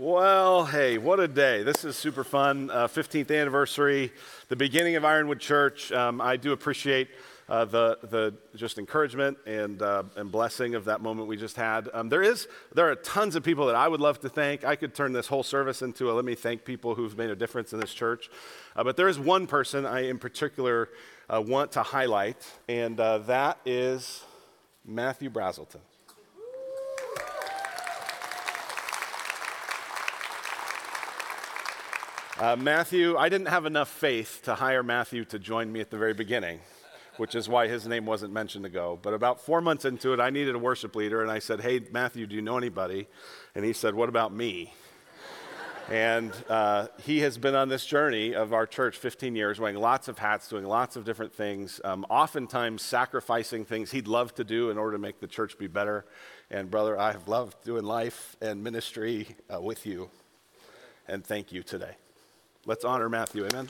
Well, hey, what a day. This is super fun. Uh, 15th anniversary, the beginning of Ironwood Church. Um, I do appreciate uh, the, the just encouragement and, uh, and blessing of that moment we just had. Um, there, is, there are tons of people that I would love to thank. I could turn this whole service into a let me thank people who've made a difference in this church. Uh, but there is one person I, in particular, uh, want to highlight, and uh, that is Matthew Brazelton. Uh, Matthew, I didn't have enough faith to hire Matthew to join me at the very beginning, which is why his name wasn't mentioned to go. But about four months into it, I needed a worship leader, and I said, Hey, Matthew, do you know anybody? And he said, What about me? and uh, he has been on this journey of our church 15 years, wearing lots of hats, doing lots of different things, um, oftentimes sacrificing things he'd love to do in order to make the church be better. And, brother, I have loved doing life and ministry uh, with you. And thank you today. Let's honor Matthew. Amen.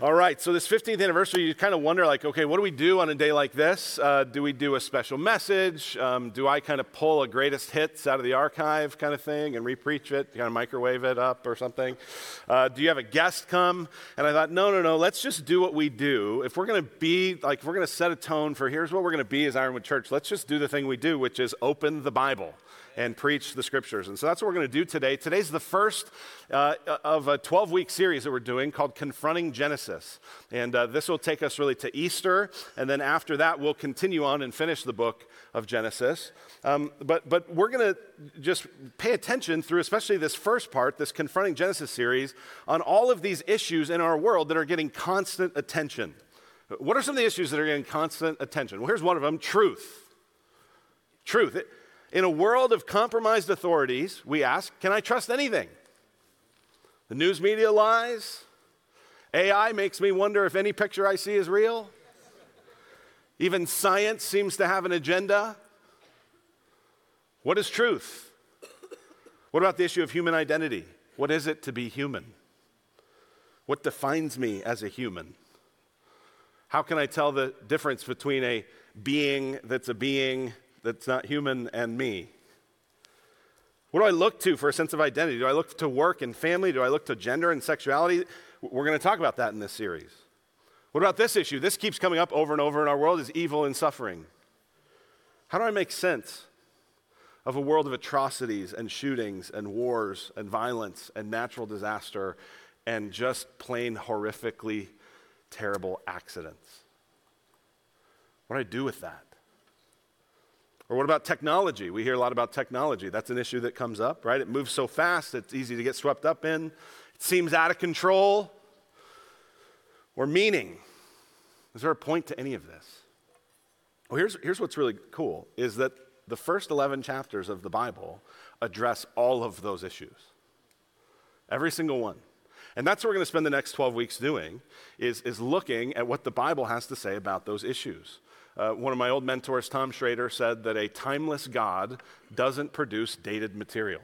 All right, so this 15th anniversary, you kind of wonder, like, okay, what do we do on a day like this? Uh, do we do a special message? Um, do I kind of pull a greatest hits out of the archive kind of thing and repreach it, kind of microwave it up or something? Uh, do you have a guest come? And I thought, no, no, no, let's just do what we do. If we're going to be, like, if we're going to set a tone for here's what we're going to be as Ironwood Church, let's just do the thing we do, which is open the Bible and preach the scriptures. And so that's what we're going to do today. Today's the first uh, of a 12 week series that we're doing called Confronting Genesis. And uh, this will take us really to Easter. And then after that, we'll continue on and finish the book of Genesis. Um, but, but we're going to just pay attention through, especially this first part, this Confronting Genesis series, on all of these issues in our world that are getting constant attention. What are some of the issues that are getting constant attention? Well, here's one of them truth. Truth. It, in a world of compromised authorities, we ask, can I trust anything? The news media lies. AI makes me wonder if any picture I see is real. Even science seems to have an agenda. What is truth? What about the issue of human identity? What is it to be human? What defines me as a human? How can I tell the difference between a being that's a being that's not human and me? What do I look to for a sense of identity? Do I look to work and family? Do I look to gender and sexuality? We're going to talk about that in this series. What about this issue? This keeps coming up over and over in our world is evil and suffering. How do I make sense of a world of atrocities and shootings and wars and violence and natural disaster and just plain horrifically terrible accidents? What do I do with that? Or what about technology? We hear a lot about technology. That's an issue that comes up, right? It moves so fast, it's easy to get swept up in. It seems out of control. Or meaning. Is there a point to any of this? Well, here's, here's what's really cool is that the first 11 chapters of the Bible address all of those issues. Every single one. And that's what we're going to spend the next 12 weeks doing is, is looking at what the Bible has to say about those issues. Uh, one of my old mentors, Tom Schrader, said that a timeless God doesn't produce dated material.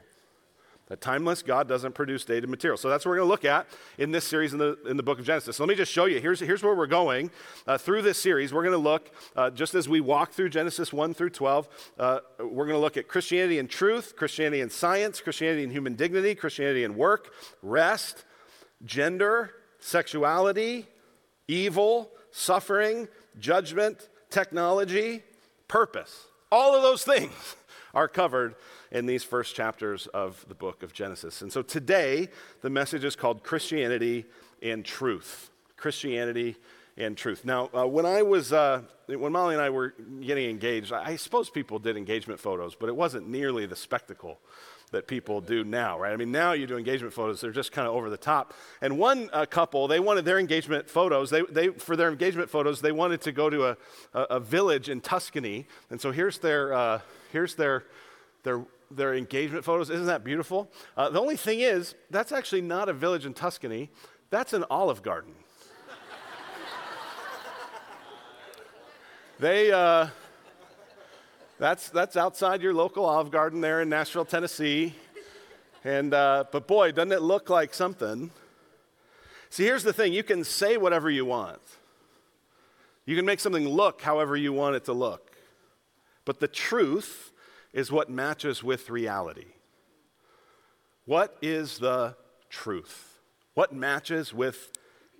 A timeless God doesn't produce dated material. So that's what we're going to look at in this series in the, in the book of Genesis. So let me just show you. Here's, here's where we're going. Uh, through this series, we're going to look, uh, just as we walk through Genesis 1 through 12, uh, we're going to look at Christianity and truth, Christianity and science, Christianity and human dignity, Christianity and work, rest, gender, sexuality, evil, suffering, judgment, technology, purpose. All of those things are covered in these first chapters of the book of Genesis. And so today, the message is called Christianity and Truth. Christianity and truth. Now, uh, when I was, uh, when Molly and I were getting engaged, I suppose people did engagement photos, but it wasn't nearly the spectacle that people do now, right? I mean, now you do engagement photos, they're just kind of over the top. And one uh, couple, they wanted their engagement photos, they, they, for their engagement photos, they wanted to go to a, a, a village in Tuscany. And so here's their, uh, here's their, their, their engagement photos. Isn't that beautiful? Uh, the only thing is, that's actually not a village in Tuscany, that's an olive garden. they, uh, that's, that's outside your local Olive Garden there in Nashville, Tennessee. And, uh, but boy, doesn't it look like something? See, here's the thing you can say whatever you want, you can make something look however you want it to look. but the truth is what matches with reality. What is the truth? What matches with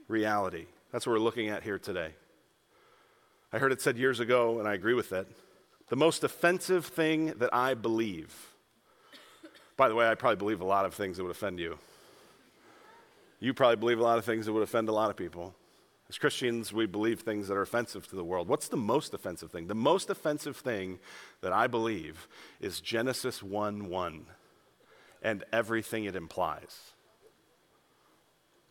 reality? That's what we're looking at here today. I heard it said years ago, and I agree with it. The most offensive thing that I believe, by the way, I probably believe a lot of things that would offend you. You probably believe a lot of things that would offend a lot of people. As Christians, we believe things that are offensive to the world. What's the most offensive thing? The most offensive thing that I believe is Genesis 1 1 and everything it implies.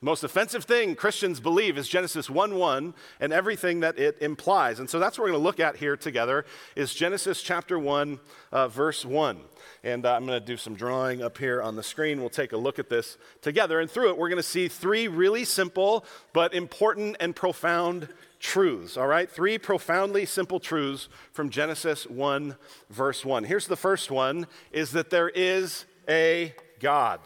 The most offensive thing Christians believe is Genesis 1 1 and everything that it implies. And so that's what we're going to look at here together is Genesis chapter 1, uh, verse 1. And uh, I'm going to do some drawing up here on the screen. We'll take a look at this together. And through it, we're going to see three really simple but important and profound truths, all right? Three profoundly simple truths from Genesis 1, verse 1. Here's the first one is that there is a God.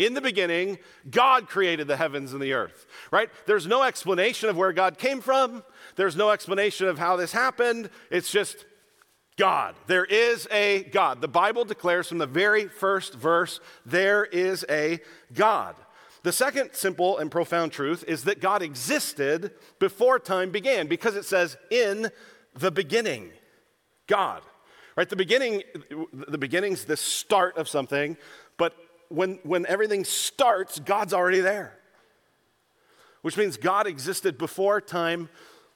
In the beginning, God created the heavens and the earth, right? There's no explanation of where God came from. There's no explanation of how this happened. It's just God. There is a God. The Bible declares from the very first verse there is a God. The second simple and profound truth is that God existed before time began because it says in the beginning. God. Right? The beginning the beginning's the start of something, when when everything starts, God's already there. Which means God existed before time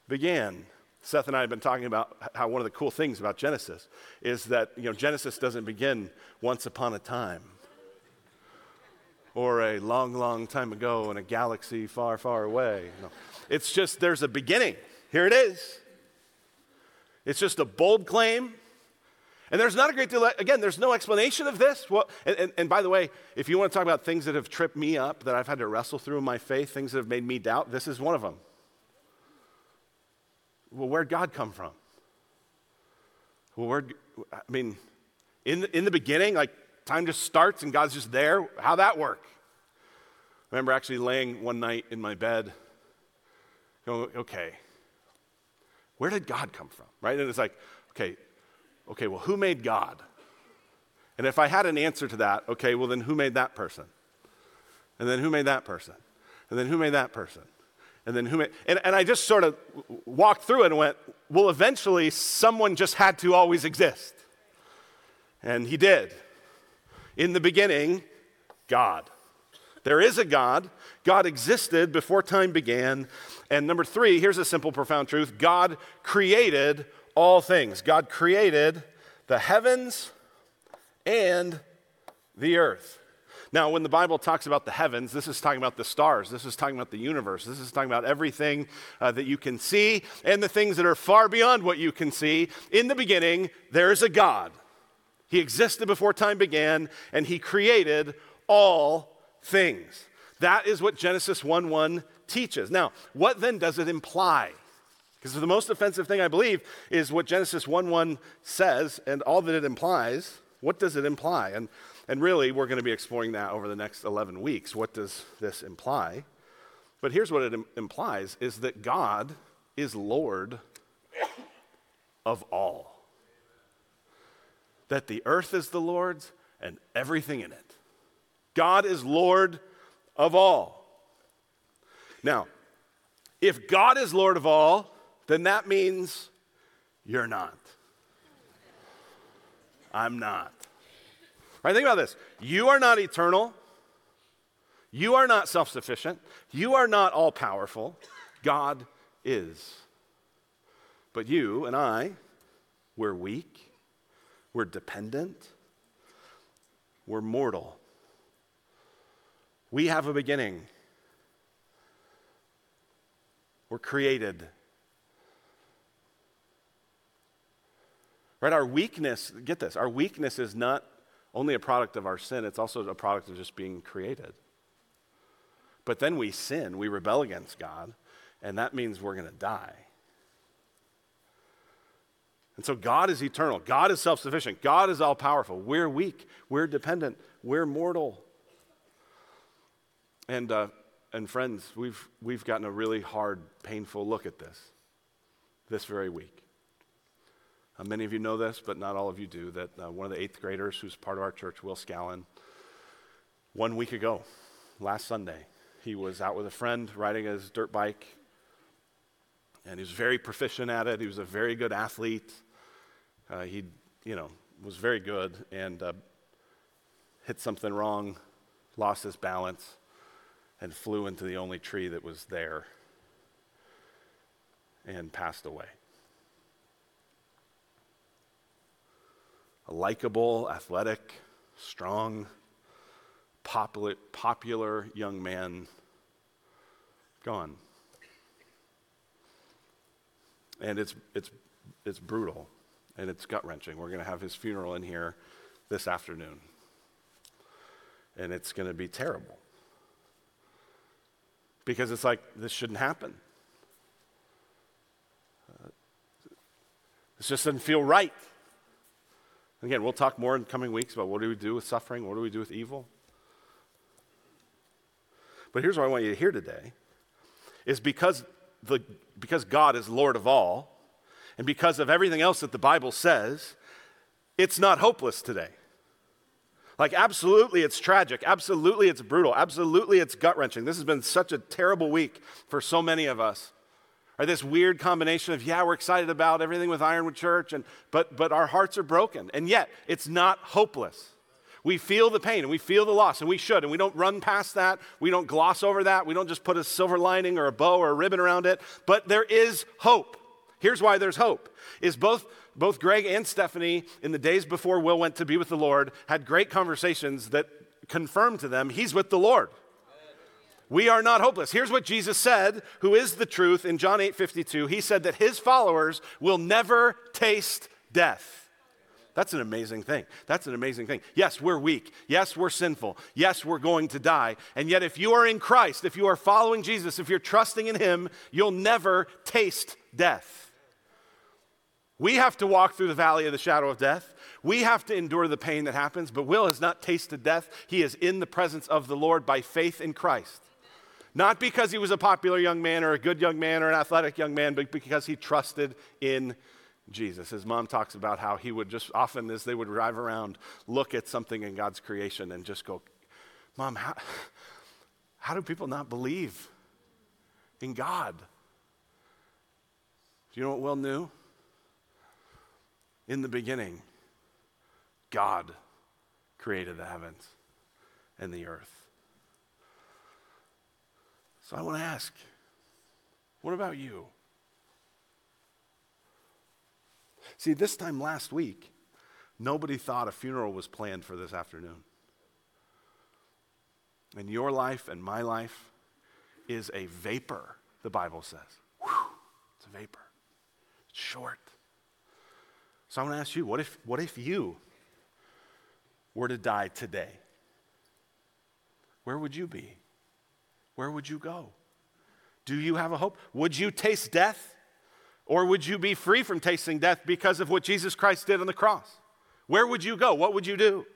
began. Seth and I have been talking about how one of the cool things about Genesis is that you know Genesis doesn't begin once upon a time or a long, long time ago in a galaxy far, far away. No. It's just there's a beginning. Here it is. It's just a bold claim. And there's not a great deal, again, there's no explanation of this. Well, and, and, and by the way, if you want to talk about things that have tripped me up, that I've had to wrestle through in my faith, things that have made me doubt, this is one of them. Well, where'd God come from? Well, where I mean, in the, in the beginning, like time just starts and God's just there. How'd that work? I remember actually laying one night in my bed, going, okay, where did God come from? Right? And it's like, okay, okay, well, who made God? And if I had an answer to that, okay, well, then who made that person? And then who made that person? And then who made that person? And then who made, and, and I just sort of walked through it and went, well, eventually someone just had to always exist. And he did. In the beginning, God. There is a God. God existed before time began. And number three, here's a simple, profound truth God created all things. God created the heavens and the earth. Now, when the Bible talks about the heavens, this is talking about the stars. This is talking about the universe. This is talking about everything uh, that you can see and the things that are far beyond what you can see. In the beginning, there is a God. He existed before time began, and He created all things. That is what Genesis 1 1 teaches. Now, what then does it imply? Because the most offensive thing I believe is what Genesis 1 1 says and all that it implies. What does it imply? And and really, we're going to be exploring that over the next 11 weeks. What does this imply? But here's what it Im- implies is that God is Lord of all. That the earth is the Lord's and everything in it. God is Lord of all. Now, if God is Lord of all, then that means you're not. I'm not. Right? Think about this. You are not eternal. You are not self sufficient. You are not all powerful. God is. But you and I, we're weak. We're dependent. We're mortal. We have a beginning. We're created. Right? Our weakness, get this, our weakness is not only a product of our sin, it's also a product of just being created. But then we sin, we rebel against God, and that means we're going to die. And so God is eternal. God is self sufficient. God is all powerful. We're weak. We're dependent. We're mortal. And, uh, and friends, we've, we've gotten a really hard, painful look at this this very week. Uh, many of you know this, but not all of you do, that uh, one of the eighth graders who's part of our church, Will Scallon, one week ago, last Sunday, he was out with a friend riding his dirt bike, and he was very proficient at it. He was a very good athlete. Uh, he, you know, was very good and uh, hit something wrong, lost his balance, and flew into the only tree that was there and passed away. A likable, athletic, strong, popular, popular young man gone. And it's, it's, it's brutal and it's gut wrenching. We're going to have his funeral in here this afternoon. And it's going to be terrible. Because it's like, this shouldn't happen. Uh, this just doesn't feel right. Again, we'll talk more in coming weeks about what do we do with suffering, what do we do with evil. But here's what I want you to hear today is because, the, because God is Lord of all, and because of everything else that the Bible says, it's not hopeless today. Like, absolutely, it's tragic. Absolutely, it's brutal. Absolutely, it's gut wrenching. This has been such a terrible week for so many of us. Or this weird combination of, yeah, we're excited about everything with Ironwood Church, and, but, but our hearts are broken. And yet, it's not hopeless. We feel the pain and we feel the loss, and we should, and we don't run past that. We don't gloss over that. We don't just put a silver lining or a bow or a ribbon around it. But there is hope. Here's why there's hope. Is both both Greg and Stephanie in the days before Will went to be with the Lord had great conversations that confirmed to them he's with the Lord. We are not hopeless. Here's what Jesus said, who is the truth in John 8 52. He said that his followers will never taste death. That's an amazing thing. That's an amazing thing. Yes, we're weak. Yes, we're sinful. Yes, we're going to die. And yet, if you are in Christ, if you are following Jesus, if you're trusting in Him, you'll never taste death. We have to walk through the valley of the shadow of death. We have to endure the pain that happens, but Will has not tasted death. He is in the presence of the Lord by faith in Christ. Not because he was a popular young man or a good young man or an athletic young man, but because he trusted in Jesus. His mom talks about how he would just often, as they would drive around, look at something in God's creation and just go, Mom, how, how do people not believe in God? Do you know what Will knew? In the beginning, God created the heavens and the earth. So I want to ask what about you? See, this time last week, nobody thought a funeral was planned for this afternoon. And your life and my life is a vapor, the Bible says. Whew, it's a vapor. It's short. So I want to ask you what if, what if you were to die today? Where would you be? Where would you go? Do you have a hope? Would you taste death? Or would you be free from tasting death because of what Jesus Christ did on the cross? Where would you go? What would you do?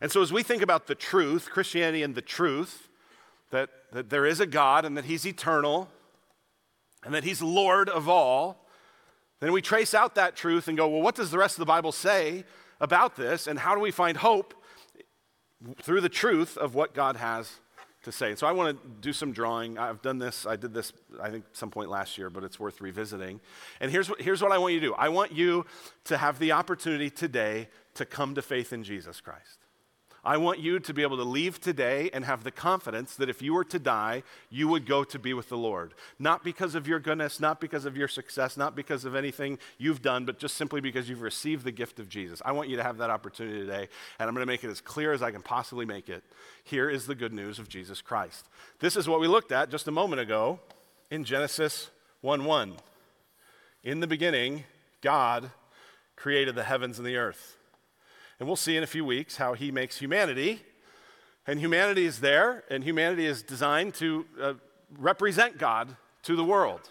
And so, as we think about the truth, Christianity and the truth, that, that there is a God and that He's eternal and that He's Lord of all, then we trace out that truth and go, well, what does the rest of the Bible say about this? And how do we find hope through the truth of what God has to say? And so I want to do some drawing. I've done this, I did this, I think, some point last year, but it's worth revisiting. And here's what, here's what I want you to do I want you to have the opportunity today to come to faith in Jesus Christ. I want you to be able to leave today and have the confidence that if you were to die, you would go to be with the Lord. Not because of your goodness, not because of your success, not because of anything you've done, but just simply because you've received the gift of Jesus. I want you to have that opportunity today, and I'm going to make it as clear as I can possibly make it. Here is the good news of Jesus Christ. This is what we looked at just a moment ago in Genesis 1 1. In the beginning, God created the heavens and the earth. And we'll see in a few weeks how he makes humanity. And humanity is there, and humanity is designed to uh, represent God to the world.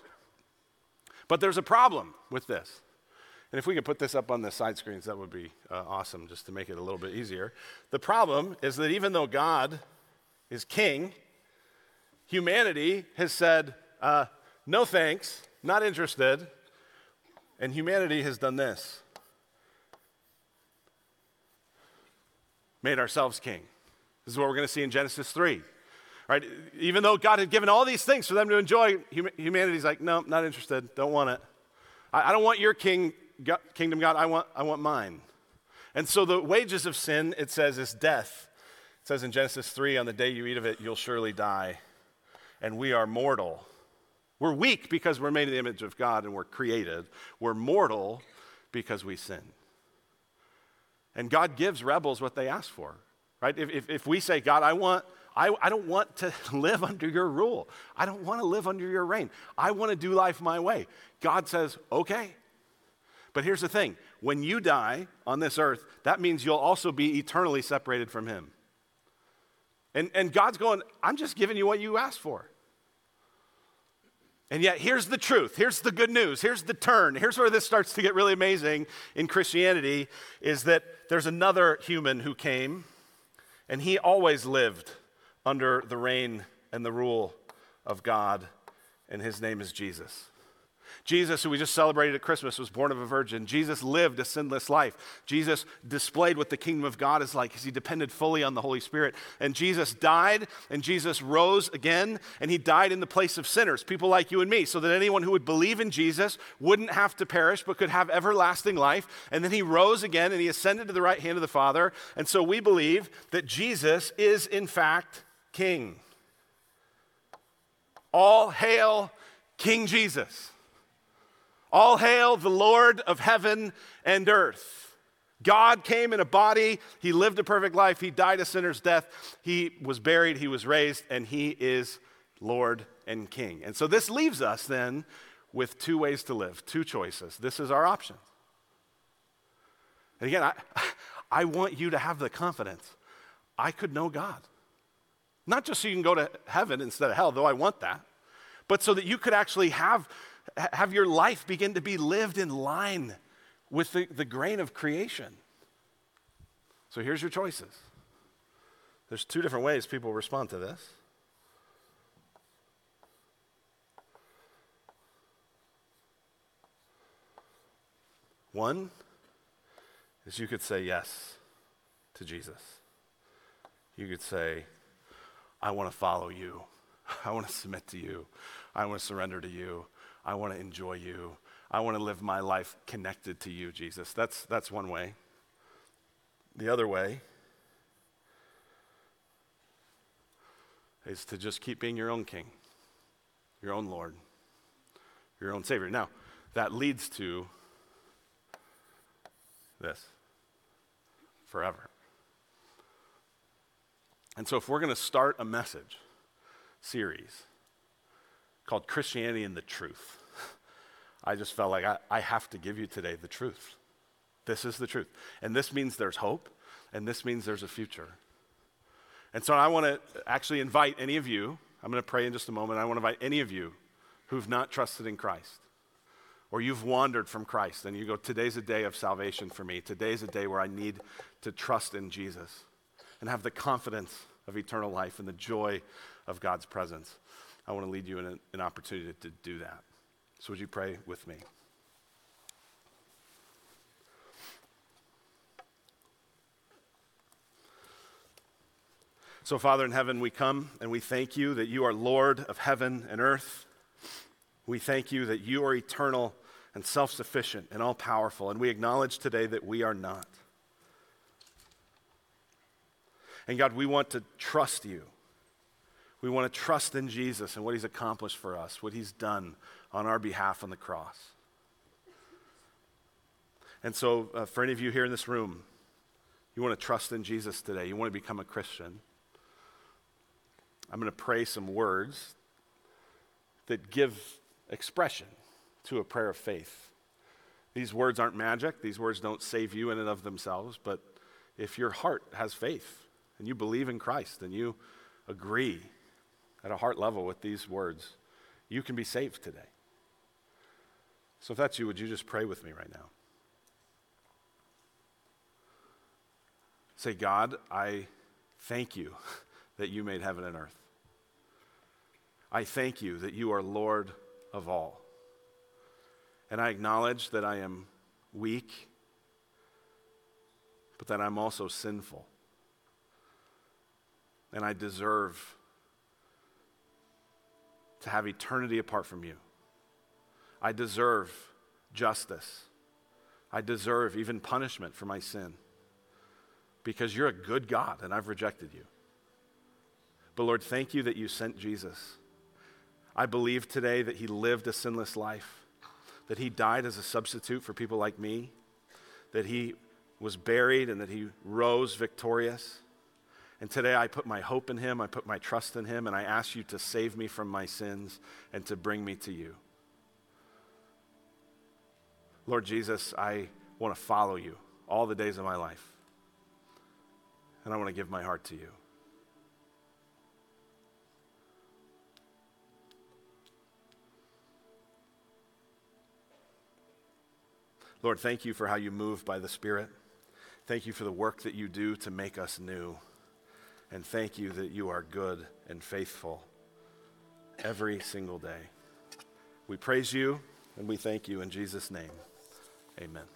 But there's a problem with this. And if we could put this up on the side screens, that would be uh, awesome just to make it a little bit easier. The problem is that even though God is king, humanity has said, uh, no thanks, not interested. And humanity has done this made ourselves king. This is what we're going to see in Genesis 3. Right? Even though God had given all these things for them to enjoy, humanity's like, no, not interested, don't want it. I, I don't want your king, God, kingdom, God, I want, I want mine. And so the wages of sin, it says, is death. It says in Genesis 3, on the day you eat of it, you'll surely die. And we are mortal. We're weak because we're made in the image of God and we're created. We're mortal because we sin. And God gives rebels what they ask for, right? If, if, if we say, God, I want, I, I don't want to live under your rule. I don't want to live under your reign. I want to do life my way. God says, okay. But here's the thing when you die on this earth, that means you'll also be eternally separated from Him. And, and God's going, I'm just giving you what you asked for. And yet, here's the truth. Here's the good news. Here's the turn. Here's where this starts to get really amazing in Christianity is that there's another human who came, and he always lived under the reign and the rule of God, and his name is Jesus. Jesus, who we just celebrated at Christmas, was born of a virgin. Jesus lived a sinless life. Jesus displayed what the kingdom of God is like because he depended fully on the Holy Spirit. And Jesus died, and Jesus rose again, and he died in the place of sinners, people like you and me, so that anyone who would believe in Jesus wouldn't have to perish but could have everlasting life. And then he rose again, and he ascended to the right hand of the Father. And so we believe that Jesus is, in fact, King. All hail King Jesus. All hail the Lord of heaven and earth. God came in a body. He lived a perfect life. He died a sinner's death. He was buried. He was raised, and He is Lord and King. And so this leaves us then with two ways to live, two choices. This is our option. And again, I, I want you to have the confidence I could know God. Not just so you can go to heaven instead of hell, though I want that, but so that you could actually have have your life begin to be lived in line with the, the grain of creation. So here's your choices. There's two different ways people respond to this. One is you could say yes to Jesus. You could say, I want to follow you. I want to submit to you. I want to surrender to you. I want to enjoy you. I want to live my life connected to you, Jesus. That's, that's one way. The other way is to just keep being your own king, your own Lord, your own Savior. Now, that leads to this forever. And so, if we're going to start a message series, called Christianity and the Truth. I just felt like I, I have to give you today the truth. This is the truth. And this means there's hope, and this means there's a future. And so I want to actually invite any of you, I'm going to pray in just a moment. I want to invite any of you who've not trusted in Christ, or you've wandered from Christ, and you go, Today's a day of salvation for me. Today's a day where I need to trust in Jesus and have the confidence of eternal life and the joy of God's presence. I want to lead you in an, opportunity to do that. So, would you pray with me? So, Father in heaven, we come and we thank you that you are Lord of heaven and earth. We thank you that you are eternal and self sufficient and all powerful, and we acknowledge today that we are not. And God, we want to trust you. We want to trust in Jesus and what he's accomplished for us, what he's done on our behalf on the cross. And so, uh, for any of you here in this room, you want to trust in Jesus today, you want to become a Christian, I'm going to pray some words that give expression to a prayer of faith. These words aren't magic, these words don't save you in and of themselves, but if your heart has faith and you believe in Christ and you agree at a heart level with these words, you can be saved today. So if that's you, would you just pray with me right now? Say, God, I thank you that you made heaven and earth. I thank you that you are Lord of all. And I acknowledge that I am weak, but that I'm also sinful. And I deserve to have eternity apart from you. I deserve justice. I deserve even punishment for my sin because you're a good God and I've rejected you. But Lord, thank you that you sent Jesus. I believe today that he lived a sinless life, that he died as a substitute for people like me, that he was buried and that he rose victorious. And today I put my hope in him, I put my trust in him, and I ask you to save me from my sins and to bring me to you. Lord Jesus, I want to follow you all the days of my life. And I want to give my heart to you. Lord, thank you for how you move by the Spirit. Thank you for the work that you do to make us new. And thank you that you are good and faithful every single day. We praise you and we thank you in Jesus' name. Amen.